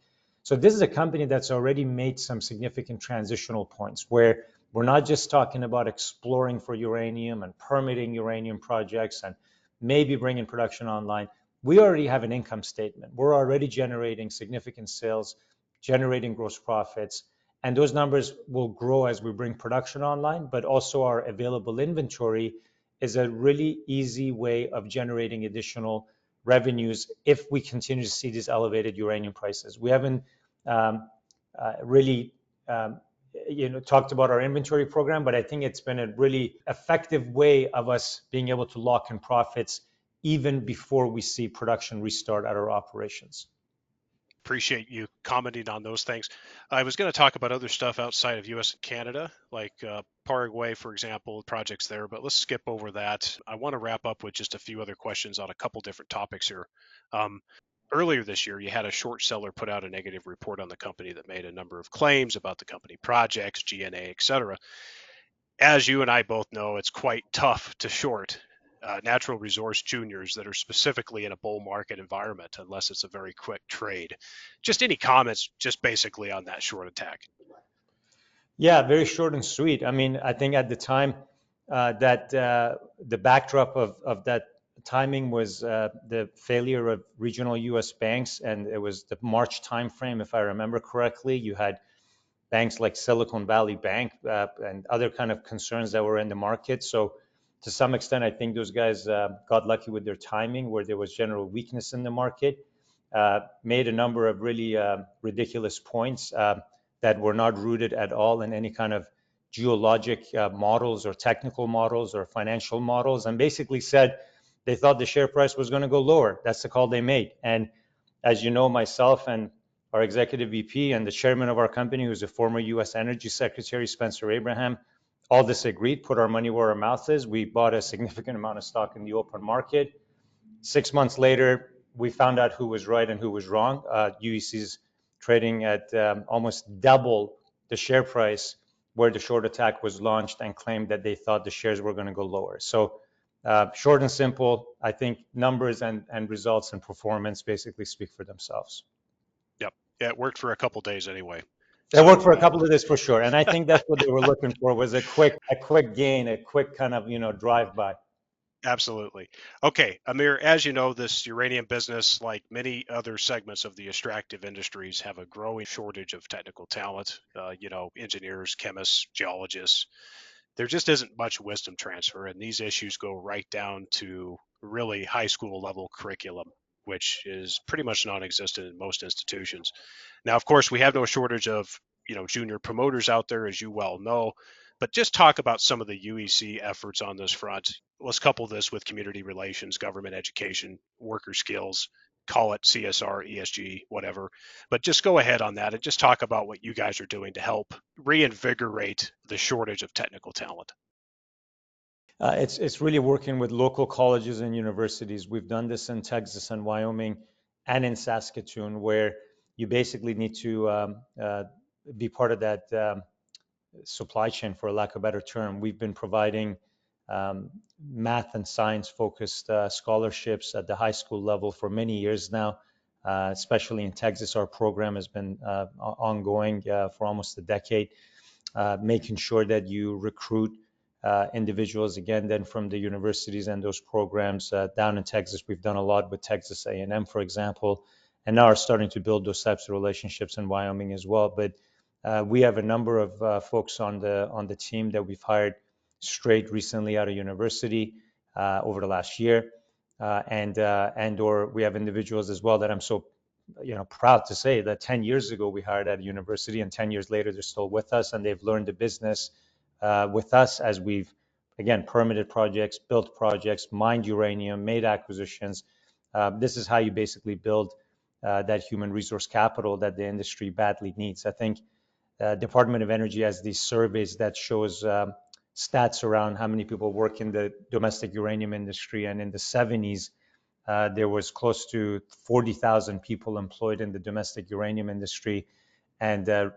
So this is a company that's already made some significant transitional points where we're not just talking about exploring for uranium and permitting uranium projects and maybe bringing production online. We already have an income statement. We're already generating significant sales, generating gross profits, and those numbers will grow as we bring production online, but also our available inventory is a really easy way of generating additional revenues if we continue to see these elevated uranium prices. We haven't um, uh, really um, you know talked about our inventory program, but I think it's been a really effective way of us being able to lock in profits even before we see production restart at our operations appreciate you commenting on those things. I was going to talk about other stuff outside of US and Canada, like uh, Paraguay, for example, projects there, but let's skip over that. I want to wrap up with just a few other questions on a couple different topics here. Um, earlier this year, you had a short seller put out a negative report on the company that made a number of claims about the company projects, G&A, et cetera. As you and I both know, it's quite tough to short uh, natural resource juniors that are specifically in a bull market environment, unless it's a very quick trade. Just any comments, just basically on that short attack? Yeah, very short and sweet. I mean, I think at the time uh, that uh, the backdrop of, of that timing was uh, the failure of regional U.S. banks, and it was the March timeframe, if I remember correctly. You had banks like Silicon Valley Bank uh, and other kind of concerns that were in the market. So to some extent, I think those guys uh, got lucky with their timing, where there was general weakness in the market. Uh, made a number of really uh, ridiculous points uh, that were not rooted at all in any kind of geologic models or technical models or financial models, and basically said they thought the share price was going to go lower. That's the call they made. And as you know, myself and our executive VP and the chairman of our company, who's a former U.S. Energy Secretary, Spencer Abraham, all disagreed, put our money where our mouth is. We bought a significant amount of stock in the open market. Six months later, we found out who was right and who was wrong. Uh, UEC's trading at um, almost double the share price where the short attack was launched and claimed that they thought the shares were going to go lower. So, uh, short and simple, I think numbers and, and results and performance basically speak for themselves. Yep. Yeah, it worked for a couple days anyway. It worked for a couple of days for sure, and I think that's what they were looking for was a quick, a quick gain, a quick kind of you know drive by. Absolutely. Okay, Amir, as you know, this uranium business, like many other segments of the extractive industries, have a growing shortage of technical talent. Uh, you know, engineers, chemists, geologists. There just isn't much wisdom transfer, and these issues go right down to really high school level curriculum, which is pretty much non-existent in most institutions. Now, of course, we have no shortage of you know junior promoters out there, as you well know. But just talk about some of the UEC efforts on this front. Let's couple this with community relations, government education, worker skills, call it CSR, ESG, whatever. But just go ahead on that and just talk about what you guys are doing to help reinvigorate the shortage of technical talent. Uh, it's it's really working with local colleges and universities. We've done this in Texas and Wyoming, and in Saskatoon, where you basically need to um, uh, be part of that um, supply chain, for lack of a better term. We've been providing um, math and science focused uh, scholarships at the high school level for many years now. Uh, especially in Texas, our program has been uh, ongoing uh, for almost a decade, uh, making sure that you recruit uh, individuals again then from the universities and those programs down in Texas. We've done a lot with Texas A&M, for example, and now are starting to build those types of relationships in Wyoming as well. But we have a number of folks on the on the team that we've hired straight recently out of university uh, over the last year, uh, and uh, and or we have individuals as well that I'm so you know proud to say that 10 years ago we hired at a university, and 10 years later they're still with us, and they've learned the business uh, with us as we've again permitted projects, built projects, mined uranium, made acquisitions. Uh, this is how you basically build uh, that human resource capital that the industry badly needs. I think. Department of Energy has these surveys that shows um, stats around how many people work in the domestic uranium industry. And in the 70s, uh, there was close to 40,000 people employed in the domestic uranium industry. And uh,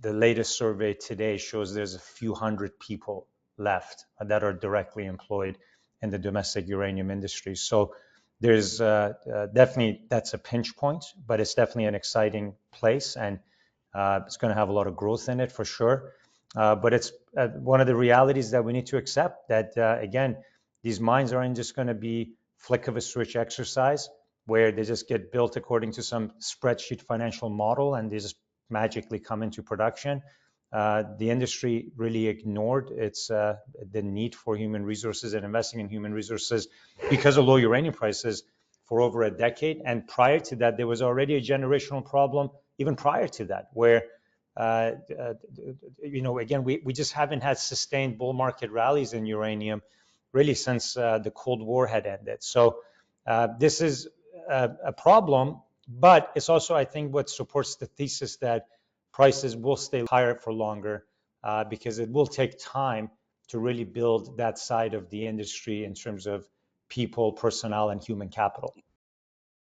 the latest survey today shows there's a few hundred people left that are directly employed in the domestic uranium industry. So there's uh, uh definitely that's a pinch point, but it's definitely an exciting place and uh, it's going to have a lot of growth in it for sure. Uh, but it's uh, one of the realities that we need to accept that, uh, again, these mines aren't just going to be flick of a switch exercise where they just get built according to some spreadsheet financial model and they just magically come into production. Uh, the industry really ignored its uh, the need for human resources and investing in human resources because of low uranium prices for over a decade. And prior to that, there was already a generational problem even prior to that, where Uh, uh, uh, you know, again, we, we just haven't had sustained bull market rallies in uranium really since uh, the Cold War had ended. So this is a, a, problem, but it's also, I think, what supports the thesis that prices will stay higher for longer because it will take time to really build that side of the industry in terms of people, personnel, and human capital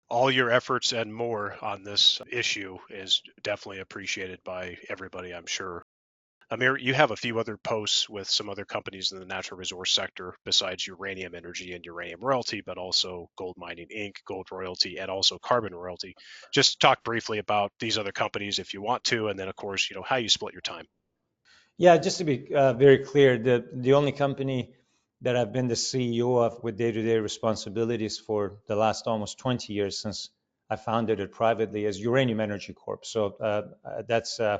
all your efforts and more on this issue is definitely appreciated by everybody, I'm sure. Amir, you have a few other posts with some other companies in the natural resource sector besides Uranium Energy and Uranium Royalty, but also Gold Mining Inc., Gold Royalty, and also Carbon Royalty. Just talk briefly about these other companies if you want to, and then of course, you know, how you split your time. Yeah, just to be uh, very clear, the the only company that I've been the CEO of with day-to-day responsibilities for the last almost 20 years since I founded it privately as Uranium Energy Corp. So uh, that's uh,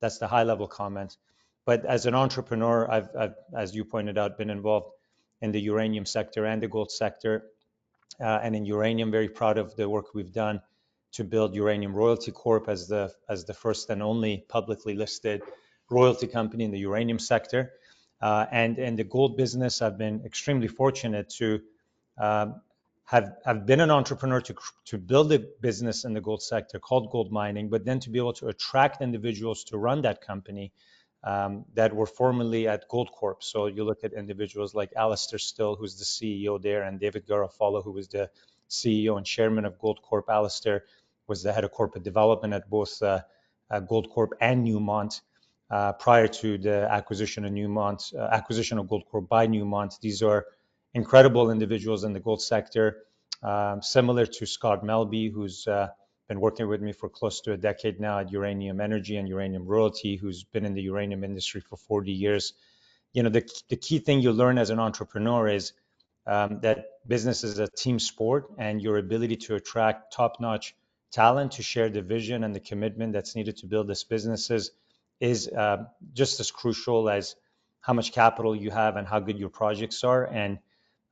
that's the high-level comment. But as an entrepreneur, I've, I've, as you pointed out, been involved in the uranium sector and the gold sector, uh, and in uranium, very proud of the work we've done to build Uranium Royalty Corp as the as the first and only publicly listed royalty company in the uranium sector. Uh, and in the gold business, I've been extremely fortunate to um, have, have been an entrepreneur to, to build a business in the gold sector called gold mining, but then to be able to attract individuals to run that company um, that were formerly at Goldcorp. So you look at individuals like Alastair Still, who's the CEO there, and David Garofalo, who was the CEO and chairman of Goldcorp. Alastair was the head of corporate development at both uh, uh, Goldcorp and Newmont uh, prior to the acquisition of Newmont, uh, acquisition of Goldcorp by Newmont. These are incredible individuals in the gold sector, um, similar to Scott Melbye, who's uh, been working with me for close to a decade now at Uranium Energy and Uranium Royalty, who's been in the uranium industry for 40 years. You know, the, the key thing you learn as an entrepreneur is um, that business is a team sport and your ability to attract top-notch talent to share the vision and the commitment that's needed to build this business is is uh, just as crucial as how much capital you have and how good your projects are. And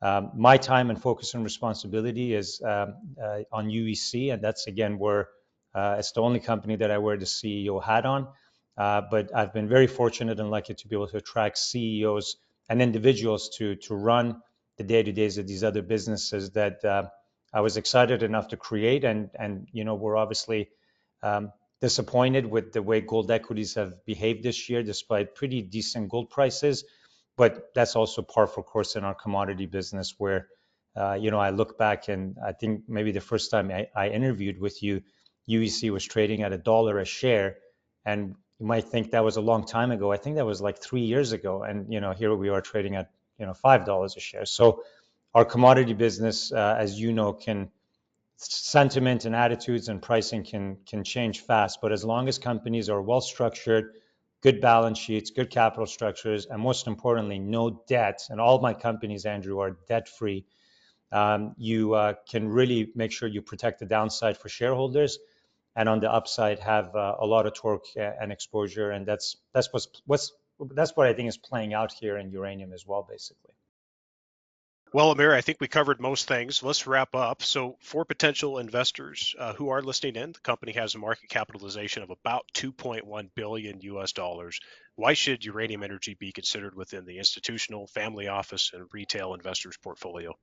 um, my time and focus and responsibility is um, uh, on UEC, and that's again where uh, it's the only company that I wear the CEO hat on. Uh, but I've been very fortunate and lucky to be able to attract CEOs and individuals to to run the day-to-days of these other businesses that uh, I was excited enough to create. And and you know we're obviously um, disappointed with the way gold equities have behaved this year, despite pretty decent gold prices. But that's also par for course in our commodity business, where uh, you know I look back and I think maybe the first time I, I interviewed with you, UEC was trading at a dollar a share, and you might think that was a long time ago. I think that was like three years ago, and you know here we are trading at you know five dollars a share. So our commodity business, uh, as you know, can sentiment and attitudes and pricing can can change fast. But as long as companies are well structured, good balance sheets, good capital structures, and most importantly, no debt, and all my companies, Andrew, are debt free. Um, you uh, can really make sure you protect the downside for shareholders and on the upside have uh, a lot of torque and exposure. And that's that's what's what's that's what I think is playing out here in uranium as well, basically. Well, Amir, I think we covered most things. Let's wrap up. So, for potential investors uh, who are listening in, the company has a market capitalization of about 2.1 billion US dollars. Why should Uranium Energy be considered within the institutional, family office, and retail investors portfolio?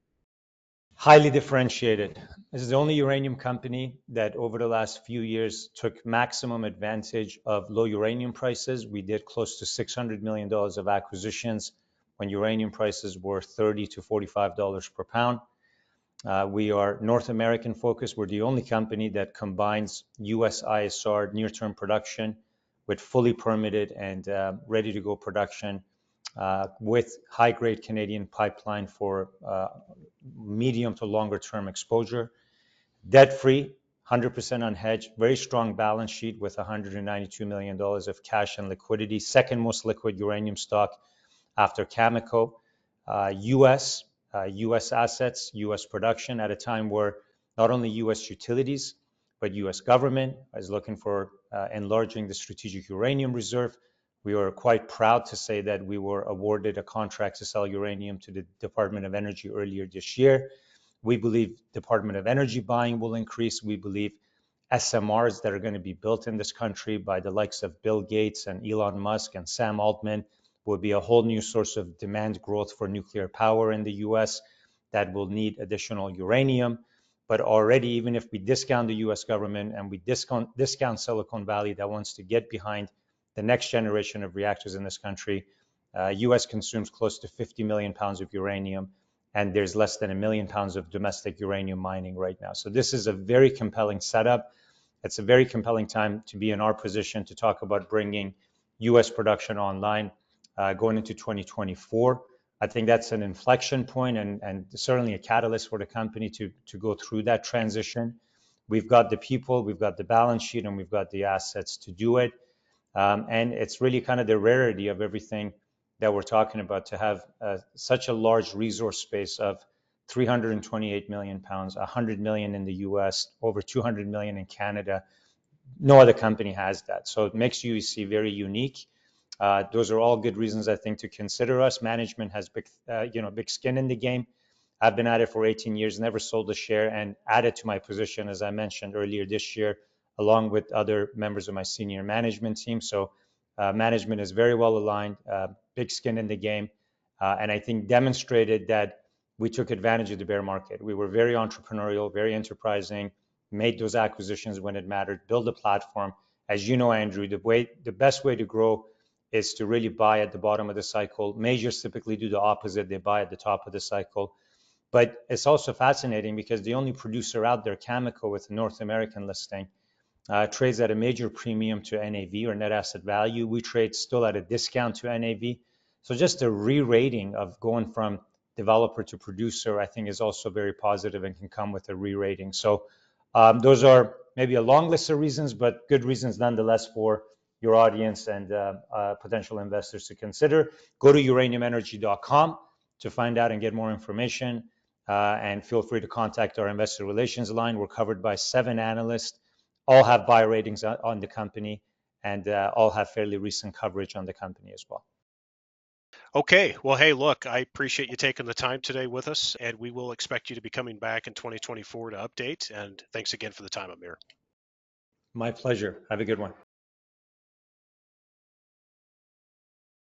highly differentiated. This is the only uranium company that over the last few years took maximum advantage of low uranium prices. We did close to $600 million of acquisitions when uranium prices were 30 to $45 per pound. Uh, we are North American focused. We're the only company that combines US ISR near-term production with fully permitted and uh, ready to go production uh, with high-grade Canadian pipeline for uh, medium to longer term exposure. Debt-free, 100% unhedged, very strong balance sheet with $192 million of cash and liquidity, second most liquid uranium stock after Cameco. U.S. U.S. assets, U.S. production at a time where not only U.S. utilities, but U.S. government is looking for uh, enlarging the strategic uranium reserve. We are quite proud to say that we were awarded a contract to sell uranium to the Department of Energy earlier this year. We believe Department of Energy buying will increase. We believe SMRs that are going to be built in this country by the likes of Bill Gates and Elon Musk and Sam Altman will be a whole new source of demand growth for nuclear power in the US that will need additional uranium. But already, even if we discount the US government and we discount, discount Silicon Valley that wants to get behind the next generation of reactors in this country. Uh, U.S. consumes close to 50 million pounds of uranium, and there's less than a million pounds of domestic uranium mining right now. So this is a very compelling setup. It's a very compelling time to be in our position to talk about bringing U.S. production online uh, going into 2024. I think that's an inflection point and, and certainly a catalyst for the company to, to go through that transition. We've got the people, we've got the balance sheet, and we've got the assets to do it. Um, and it's really kind of the rarity of everything that we're talking about to have uh, such a large resource space of 328 million pounds, 100 million in the US, over 200 million in Canada. No other company has that. So it makes UEC very unique. Uh, those are all good reasons, I think, to consider us. Management has big, uh, you know, big skin in the game. I've been at it for 18 years, never sold a share, and added to my position, as I mentioned earlier this year, along with other members of my senior management team. So uh, management is very well aligned, uh, big skin in the game, uh, and I think demonstrated that we took advantage of the bear market. We were very entrepreneurial, very enterprising, made those acquisitions when it mattered, build a platform. As you know, Andrew, the way the best way to grow is to really buy at the bottom of the cycle. Majors typically do the opposite; they buy at the top of the cycle. But it's also fascinating because the only producer out there, Cameco, with a North American listing, uh, trades at a major premium to NAV or net asset value. We trade still at a discount to NAV. So just a re-rating of going from developer to producer, I think is also very positive and can come with a re-rating. So um, those are maybe a long list of reasons, but good reasons nonetheless for your audience and uh, uh, potential investors to consider. Go to uraniumenergy.com to find out and get more information. Uh, and feel free to contact our investor relations line. We're covered by seven analysts all have buy ratings on the company and uh, all have fairly recent coverage on the company as well. Okay. Well, hey, look, I appreciate you taking the time today with us, and we will expect you to be coming back in 2024 to update. And thanks again for the time, Amir. My pleasure. Have a good one.